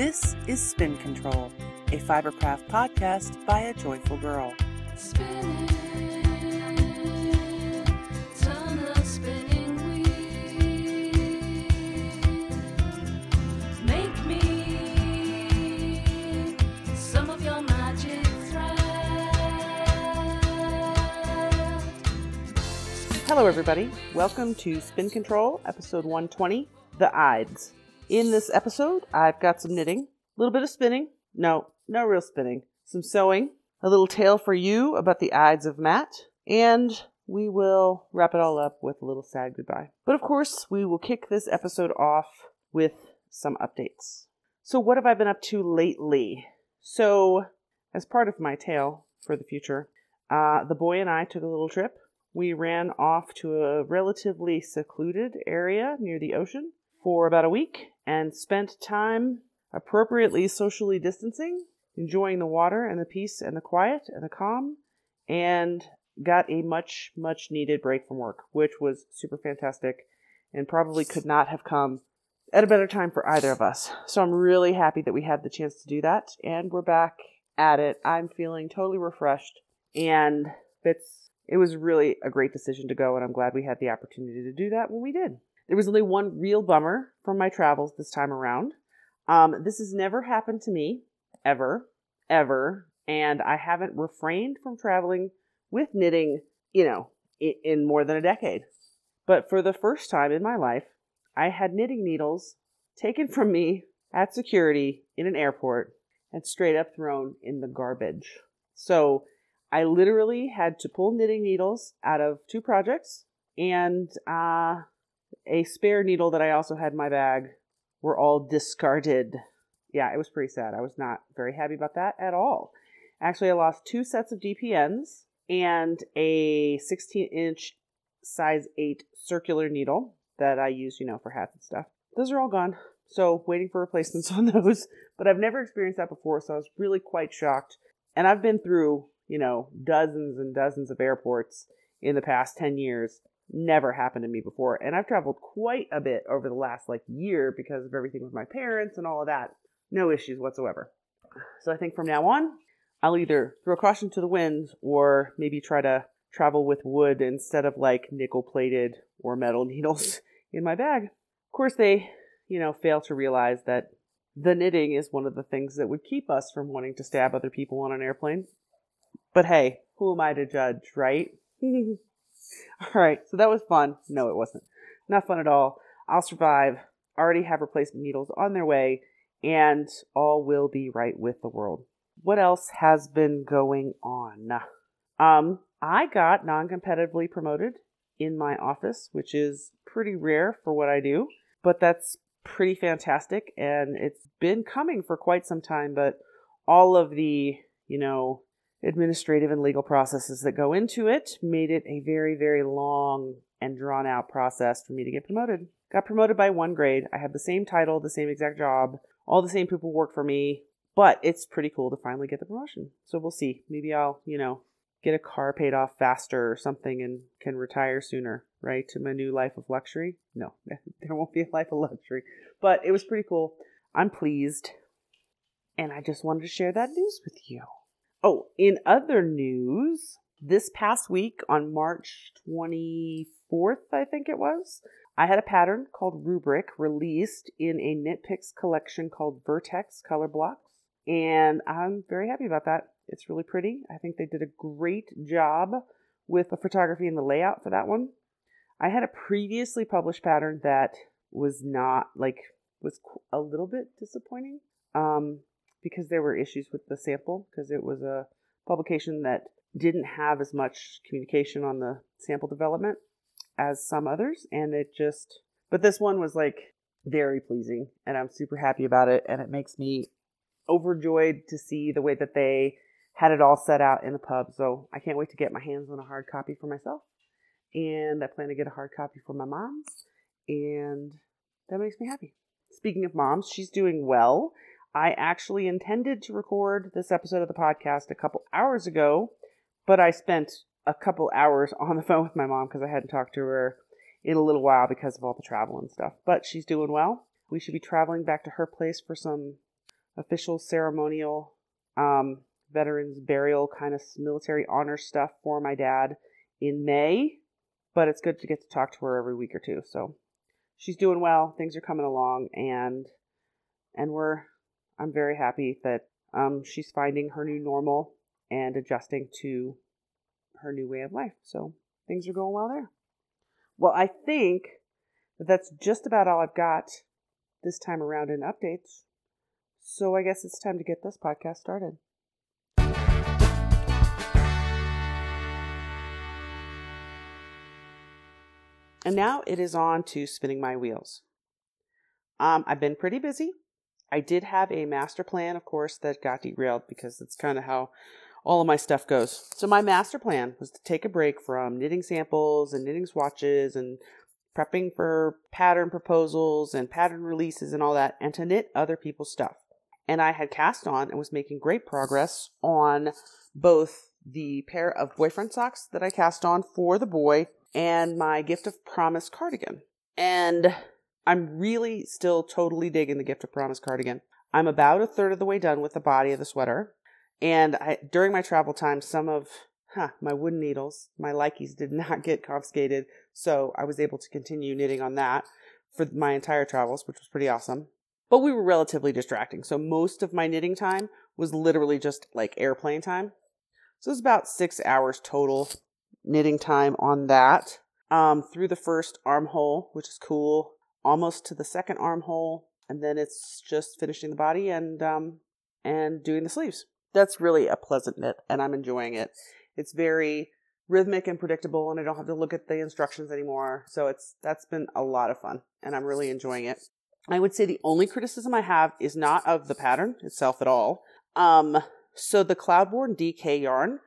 This is Spin Control, a Fibercraft podcast by a joyful girl. Hello, everybody. Welcome to Spin Control, episode 120 The Ides. In this episode, I've got some knitting, a little bit of spinning. No, no real spinning. Some sewing, a little tale for you about the Ides of Matt, and we will wrap it all up with a little sad goodbye. But of course, we will kick this episode off with some updates. So, what have I been up to lately? So, as part of my tale for the future, uh, the boy and I took a little trip. We ran off to a relatively secluded area near the ocean for about a week and spent time appropriately socially distancing, enjoying the water and the peace and the quiet and the calm, and got a much, much needed break from work, which was super fantastic and probably could not have come at a better time for either of us. So I'm really happy that we had the chance to do that and we're back at it. I'm feeling totally refreshed and it's it was really a great decision to go and I'm glad we had the opportunity to do that when we did. There was only one real bummer from my travels this time around. Um, this has never happened to me ever, ever, and I haven't refrained from traveling with knitting, you know, in, in more than a decade. But for the first time in my life, I had knitting needles taken from me at security in an airport and straight up thrown in the garbage. So I literally had to pull knitting needles out of two projects and uh, a spare needle that I also had in my bag were all discarded. Yeah, it was pretty sad. I was not very happy about that at all. Actually, I lost two sets of DPNs and a 16 inch size 8 circular needle that I use, you know, for hats and stuff. Those are all gone. So, waiting for replacements on those. But I've never experienced that before, so I was really quite shocked. And I've been through, you know, dozens and dozens of airports in the past 10 years. Never happened to me before. And I've traveled quite a bit over the last like year because of everything with my parents and all of that. No issues whatsoever. So I think from now on, I'll either throw caution to the wind or maybe try to travel with wood instead of like nickel plated or metal needles in my bag. Of course, they, you know, fail to realize that the knitting is one of the things that would keep us from wanting to stab other people on an airplane. But hey, who am I to judge, right? all right, so that was fun. No, it wasn't. Not fun at all. I'll survive. Already have replacement needles on their way, and all will be right with the world. What else has been going on? Um, I got non competitively promoted in my office, which is pretty rare for what I do, but that's pretty fantastic. And it's been coming for quite some time, but all of the, you know, administrative and legal processes that go into it made it a very, very long and drawn out process for me to get promoted. Got promoted by one grade. I have the same title, the same exact job, all the same people work for me, but it's pretty cool to finally get the promotion. So we'll see. Maybe I'll, you know, get a car paid off faster or something and can retire sooner, right? To my new life of luxury. No, there won't be a life of luxury, but it was pretty cool. I'm pleased. And I just wanted to share that news with you. Oh, in other news, this past week on March 24th, I think it was, I had a pattern called Rubric released in a Knit Picks collection called Vertex Color Blocks. And I'm very happy about that. It's really pretty. I think they did a great job with the photography and the layout for that one. I had a previously published pattern that was not like was a little bit disappointing um, because there were issues with the sample because it was a publication that didn't have as much communication on the sample development as some others and it just but this one was like very pleasing and I'm super happy about it and it makes me overjoyed to see the way that they had it all set out in the pub. So I can't wait to get my hands on a hard copy for myself. And I plan to get a hard copy for my mom's. And that makes me happy. Speaking of moms, she's doing well. I actually intended to record this episode of the podcast a couple hours ago, but I spent a couple hours on the phone with my mom because I hadn't talked to her in a little while because of all the travel and stuff. But she's doing well. We should be traveling back to her place for some official ceremonial um, veterans burial kind of military honor stuff for my dad in May, but it's good to get to talk to her every week or two. So she's doing well. Things are coming along, and and we're I'm very happy that um, she's finding her new normal and adjusting to her new way of life. So things are going well there. Well, I think that that's just about all I've got this time around in updates. So I guess it's time to get this podcast started. And now it is on to spinning my wheels. Um, I've been pretty busy. I did have a master plan, of course, that got derailed because that's kind of how all of my stuff goes. So my master plan was to take a break from knitting samples and knitting swatches and prepping for pattern proposals and pattern releases and all that and to knit other people's stuff. And I had cast on and was making great progress on both the pair of boyfriend socks that I cast on for the boy and my gift of promise cardigan. And I'm really still totally digging the gift of promise cardigan. I'm about a third of the way done with the body of the sweater. And I, during my travel time, some of huh, my wooden needles, my Lykkes did not get confiscated. So I was able to continue knitting on that for my entire travels, which was pretty awesome. But we were relatively distracting. So most of my knitting time was literally just like airplane time. So it was about six hours total knitting time on that. Um, through the first armhole, which is cool, almost to the second armhole, and then it's just finishing the body and um, and doing the sleeves. That's really a pleasant knit, and I'm enjoying it. It's very rhythmic and predictable, and I don't have to look at the instructions anymore. So it's that's been a lot of fun, and I'm really enjoying it. I would say the only criticism I have is not of the pattern itself at all. Um, so the Cloudborn DK yarn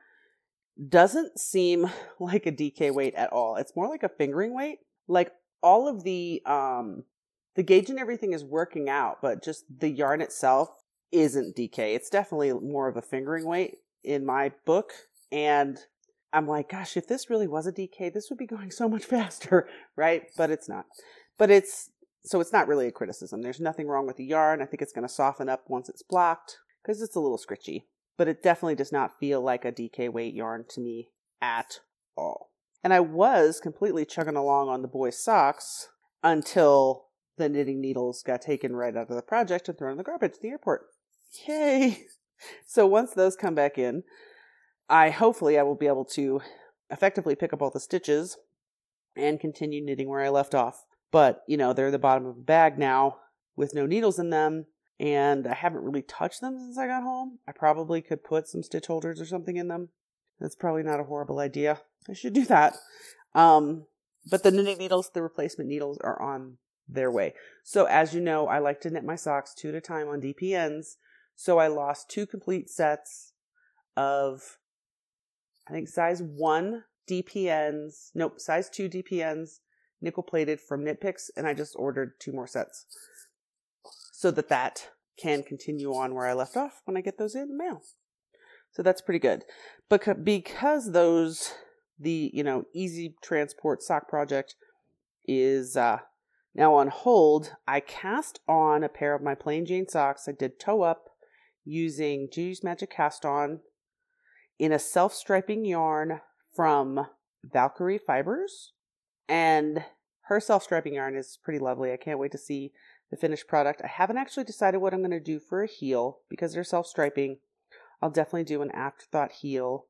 doesn't seem like a DK weight at all. It's more like a fingering weight. Like all of the um the gauge and everything is working out, but just the yarn itself isn't DK. It's definitely more of a fingering weight in my book. And I'm like, gosh, if this really was a DK, this would be going so much faster, right? But it's not. But it's so it's not really a criticism. There's nothing wrong with the yarn. I think it's going to soften up once it's blocked because it's a little scritchy but it definitely does not feel like a DK weight yarn to me at all. And I was completely chugging along on the boys' socks until the knitting needles got taken right out of the project and thrown in the garbage at the airport. Yay! So once those come back in, I hopefully I will be able to effectively pick up all the stitches and continue knitting where I left off. But, you know, they're the bottom of a bag now with no needles in them and I haven't really touched them since I got home. I probably could put some stitch holders or something in them. That's probably not a horrible idea. I should do that. Um, but the knitting needles, the replacement needles, are on their way. So as you know, I like to knit my socks two at a time on DPNs. So I lost two complete sets of, I think size one DPNs. Nope, size two DPNs, nickel plated from Knit Picks, and I just ordered two more sets so that that can continue on where I left off when I get those in the mail. So that's pretty good. But because those, the, you know, easy transport sock project is uh, now on hold, I cast on a pair of my plain Jane socks. I did toe up using Judy's Magic Cast On in a self striping yarn from Valkyrie Fibers. And her self striping yarn is pretty lovely. I can't wait to see the finished product. I haven't actually decided what I'm going to do for a heel because they're self striping. I'll definitely do an afterthought heel,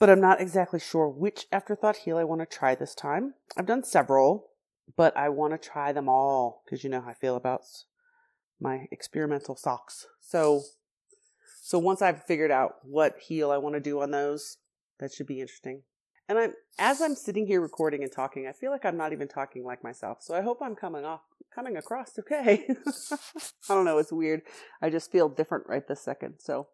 but I'm not exactly sure which afterthought heel I want to try this time. I've done several, but I want to try them all because you know how I feel about my experimental socks. So, so once I've figured out what heel I want to do on those, that should be interesting. And I'm as I'm sitting here recording and talking, I feel like I'm not even talking like myself. So I hope I'm coming off coming across okay. I don't know, it's weird. I just feel different right this second. So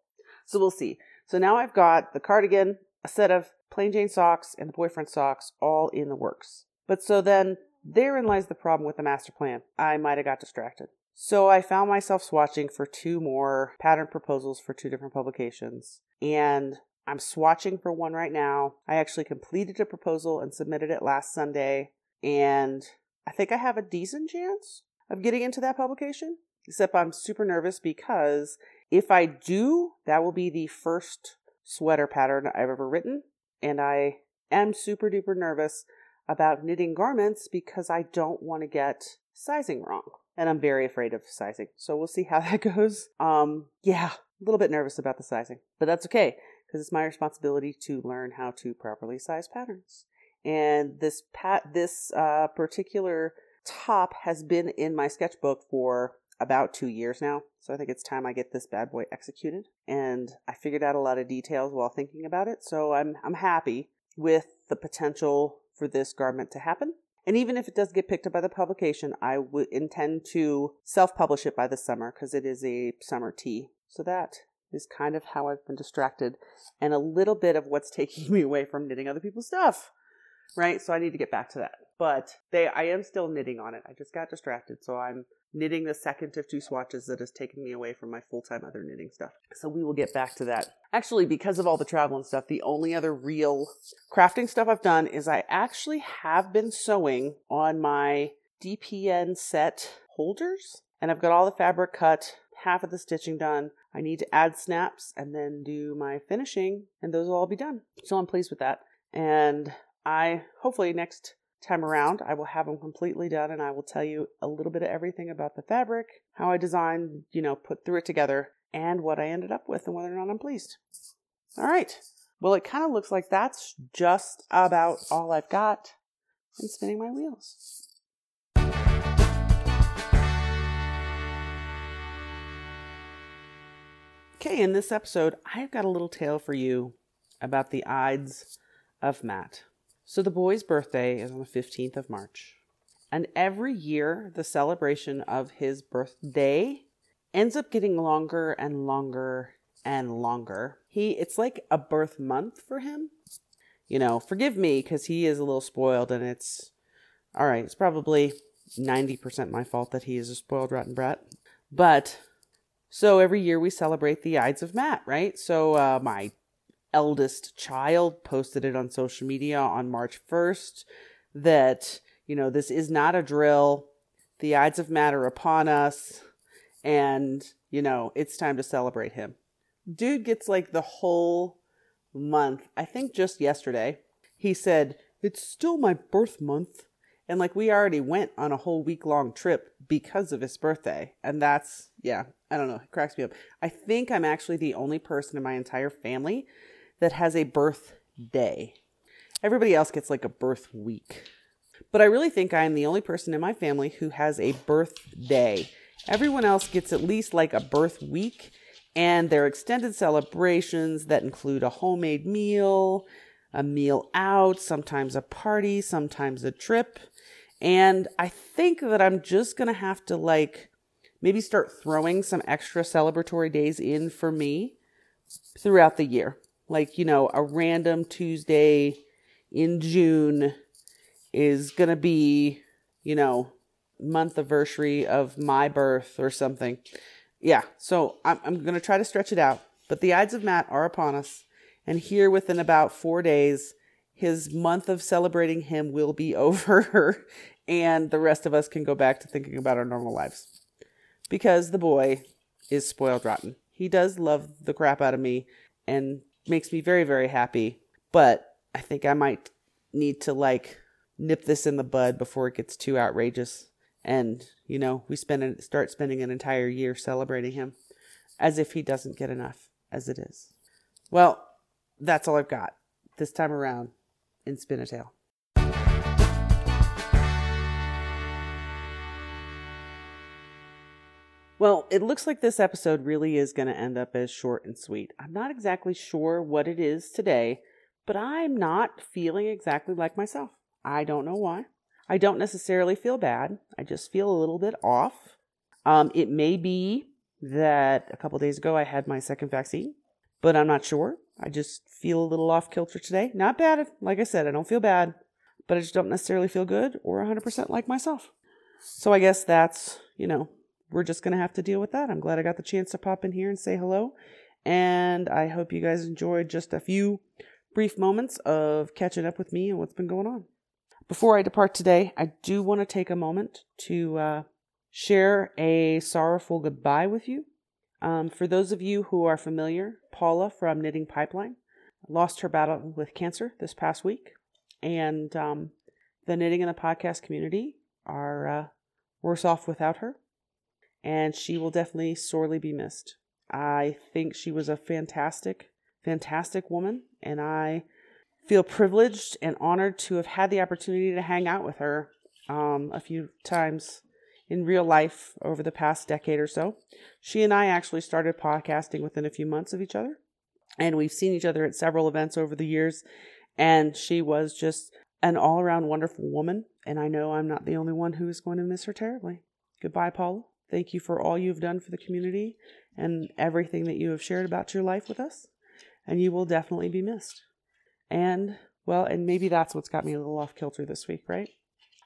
so we'll see. So now I've got the cardigan, a set of plain Jane socks, and the boyfriend socks all in the works. But so then therein lies the problem with the master plan. I might have got distracted. So I found myself swatching for two more pattern proposals for two different publications. And I'm swatching for one right now. I actually completed a proposal and submitted it last Sunday, and I think I have a decent chance of getting into that publication. Except I'm super nervous because if I do, that will be the first sweater pattern I've ever written. And I am super duper nervous about knitting garments because I don't want to get sizing wrong. And I'm very afraid of sizing. So we'll see how that goes. Um, yeah, a little bit nervous about the sizing, but that's okay because it's my responsibility to learn how to properly size patterns. And this pat this uh, particular top has been in my sketchbook for about two years now. So I think it's time I get this bad boy executed. And I figured out a lot of details while thinking about it. So I'm I'm happy with the potential for this garment to happen. And even if it does get picked up by the publication, I would intend to self-publish it by the summer because it is a summer tee. So that is kind of how I've been distracted and a little bit of what's taking me away from knitting other people's stuff. Right? So I need to get back to that. But they I am still knitting on it. I just got distracted. So I'm knitting the second of two swatches that has taken me away from my full-time other knitting stuff. So we will get back to that. Actually, because of all the travel and stuff, the only other real crafting stuff I've done is I actually have been sewing on my DPN set holders and I've got all the fabric cut, half of the stitching done. I need to add snaps and then do my finishing and those will all be done. So I'm pleased with that. And I hopefully next time around I will have them completely done and I will tell you a little bit of everything about the fabric, how I designed, you know, put through it together and what I ended up with and whether or not I'm pleased. All right. Well, it kind of looks like that's just about all I've got in spinning my wheels. Okay, in this episode, I've got a little tale for you about the Ides of Matt. So, the boy's birthday is on the 15th of March. And every year, the celebration of his birthday ends up getting longer and longer and longer. He it's like a birth month for him. You know, forgive me cuz he is a little spoiled and it's all right, it's probably 90% my fault that he is a spoiled rotten brat. But so every year we celebrate the Ides of Matt, right? So uh, my eldest child posted it on social media on March 1st that, you know, this is not a drill. The Ides of Matter upon us. And you know it's time to celebrate him. Dude gets like the whole month i think just yesterday he said it's still my birth month. And like we already went on a whole week long trip because of his birthday. And that's yeah i don't know it cracks me up. I think i'm actually the only person in my entire family that has a birthday everybody else gets like a birth week but i really think i'm the only person in my family who has a birthday Everyone else gets at least like a birth week and their extended celebrations that include a homemade meal, a meal out, sometimes a party, sometimes a trip. And I think that I'm just going to have to like maybe start throwing some extra celebratory days in for me throughout the year. Like, you know, a random Tuesday in June is going to be, you know, month anniversary of my birth or something. Yeah, so I'm, I'm going to try to stretch it out. But the Ides of Matt are upon us. And here within about four days, his month of celebrating him will be over. and the rest of us can go back to thinking about our normal lives. Because the boy is spoiled rotten. He does love the crap out of me and makes me very, very happy. But I think I might need to like nip this in the bud before it gets too outrageous and you know we spend an, start spending an entire year celebrating him as if he doesn't get enough as it is well that's all i've got this time around in spin well it looks like this episode really is going to end up as short and sweet i'm not exactly sure what it is today but i'm not feeling exactly like myself i don't know why I don't necessarily feel bad. I just feel a little bit off. Um, it may be that a couple days ago I had my second vaccine, but I'm not sure. I just feel a little off kilter today. Not bad. Like I said, I don't feel bad, but I just don't necessarily feel good or 100% like myself. So I guess that's, you know, we're just going to have to deal with that. I'm glad I got the chance to pop in here and say hello. And I hope you guys enjoyed just a few brief moments of catching up with me and what's been going on. Before I depart today, I do want to take a moment to uh, share a sorrowful goodbye with you. Um, for those of you who are familiar, Paula from Knitting Pipeline lost her battle with cancer this past week, and um, the knitting and the podcast community are uh, worse off without her, and she will definitely sorely be missed. I think she was a fantastic, fantastic woman, and I feel privileged and honored to have had the opportunity to hang out with her um, a few times in real life over the past decade or so. She and I actually started podcasting within a few months of each other, and we've seen each other at several events over the years. And she was just an all around wonderful woman, and I know I'm not the only one who is going to miss her terribly. Goodbye, Paula. Thank you for all you've done for the community and everything that you have shared about your life with us, and you will definitely be missed. And, well, and maybe that's what's got me a little off kilter this week, right?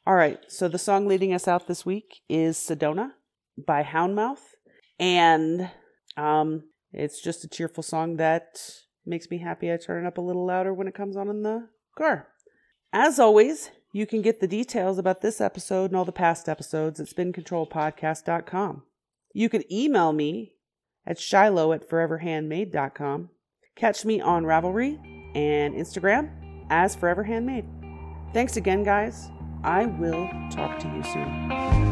All right, so the song leading us out this week is Sedona by Houndmouth, and um, it's just a cheerful song that makes me happy. I turn it up a little louder when it comes on in the car. As always, you can get the details about this episode and all the past episodes at spincontrolpodcast.com. You can email me at shiloh at foreverhandmade.com. Catch me on Ravelry and Instagram as Forever Handmade. Thanks again, guys. I will talk to you soon.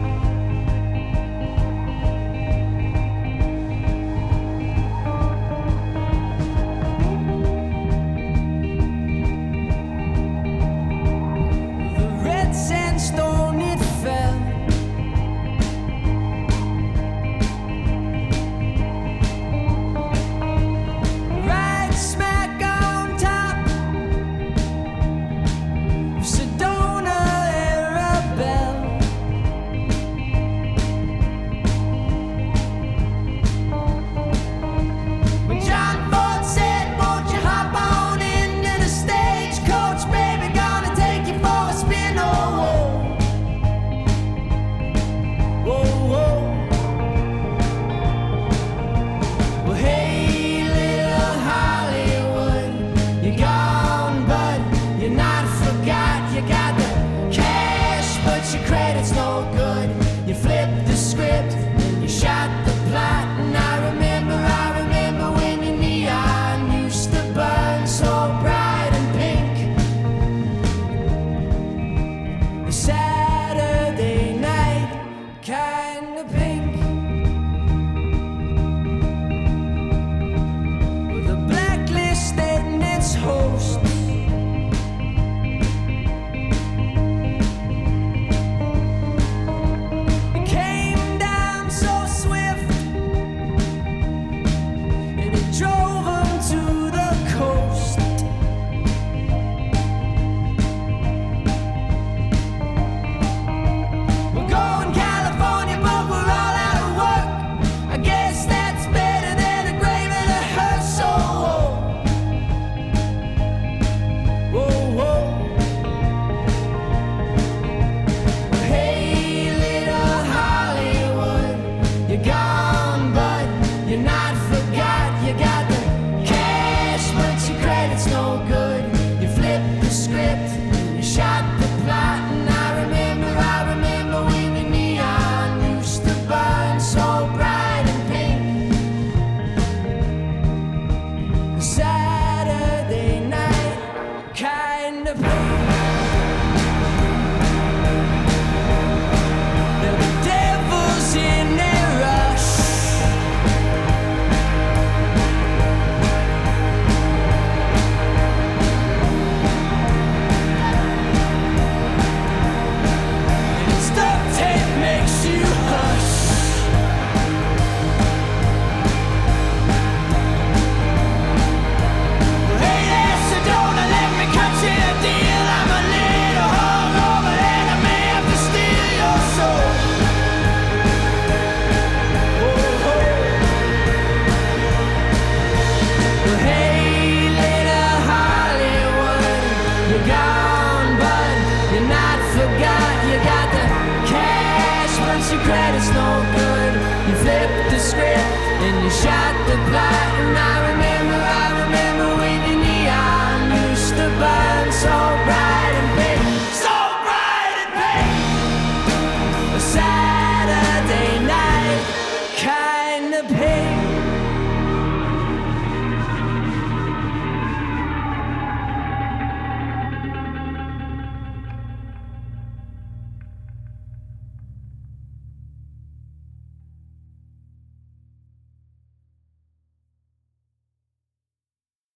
your credit's no good. You flipped the script and you shot the plot,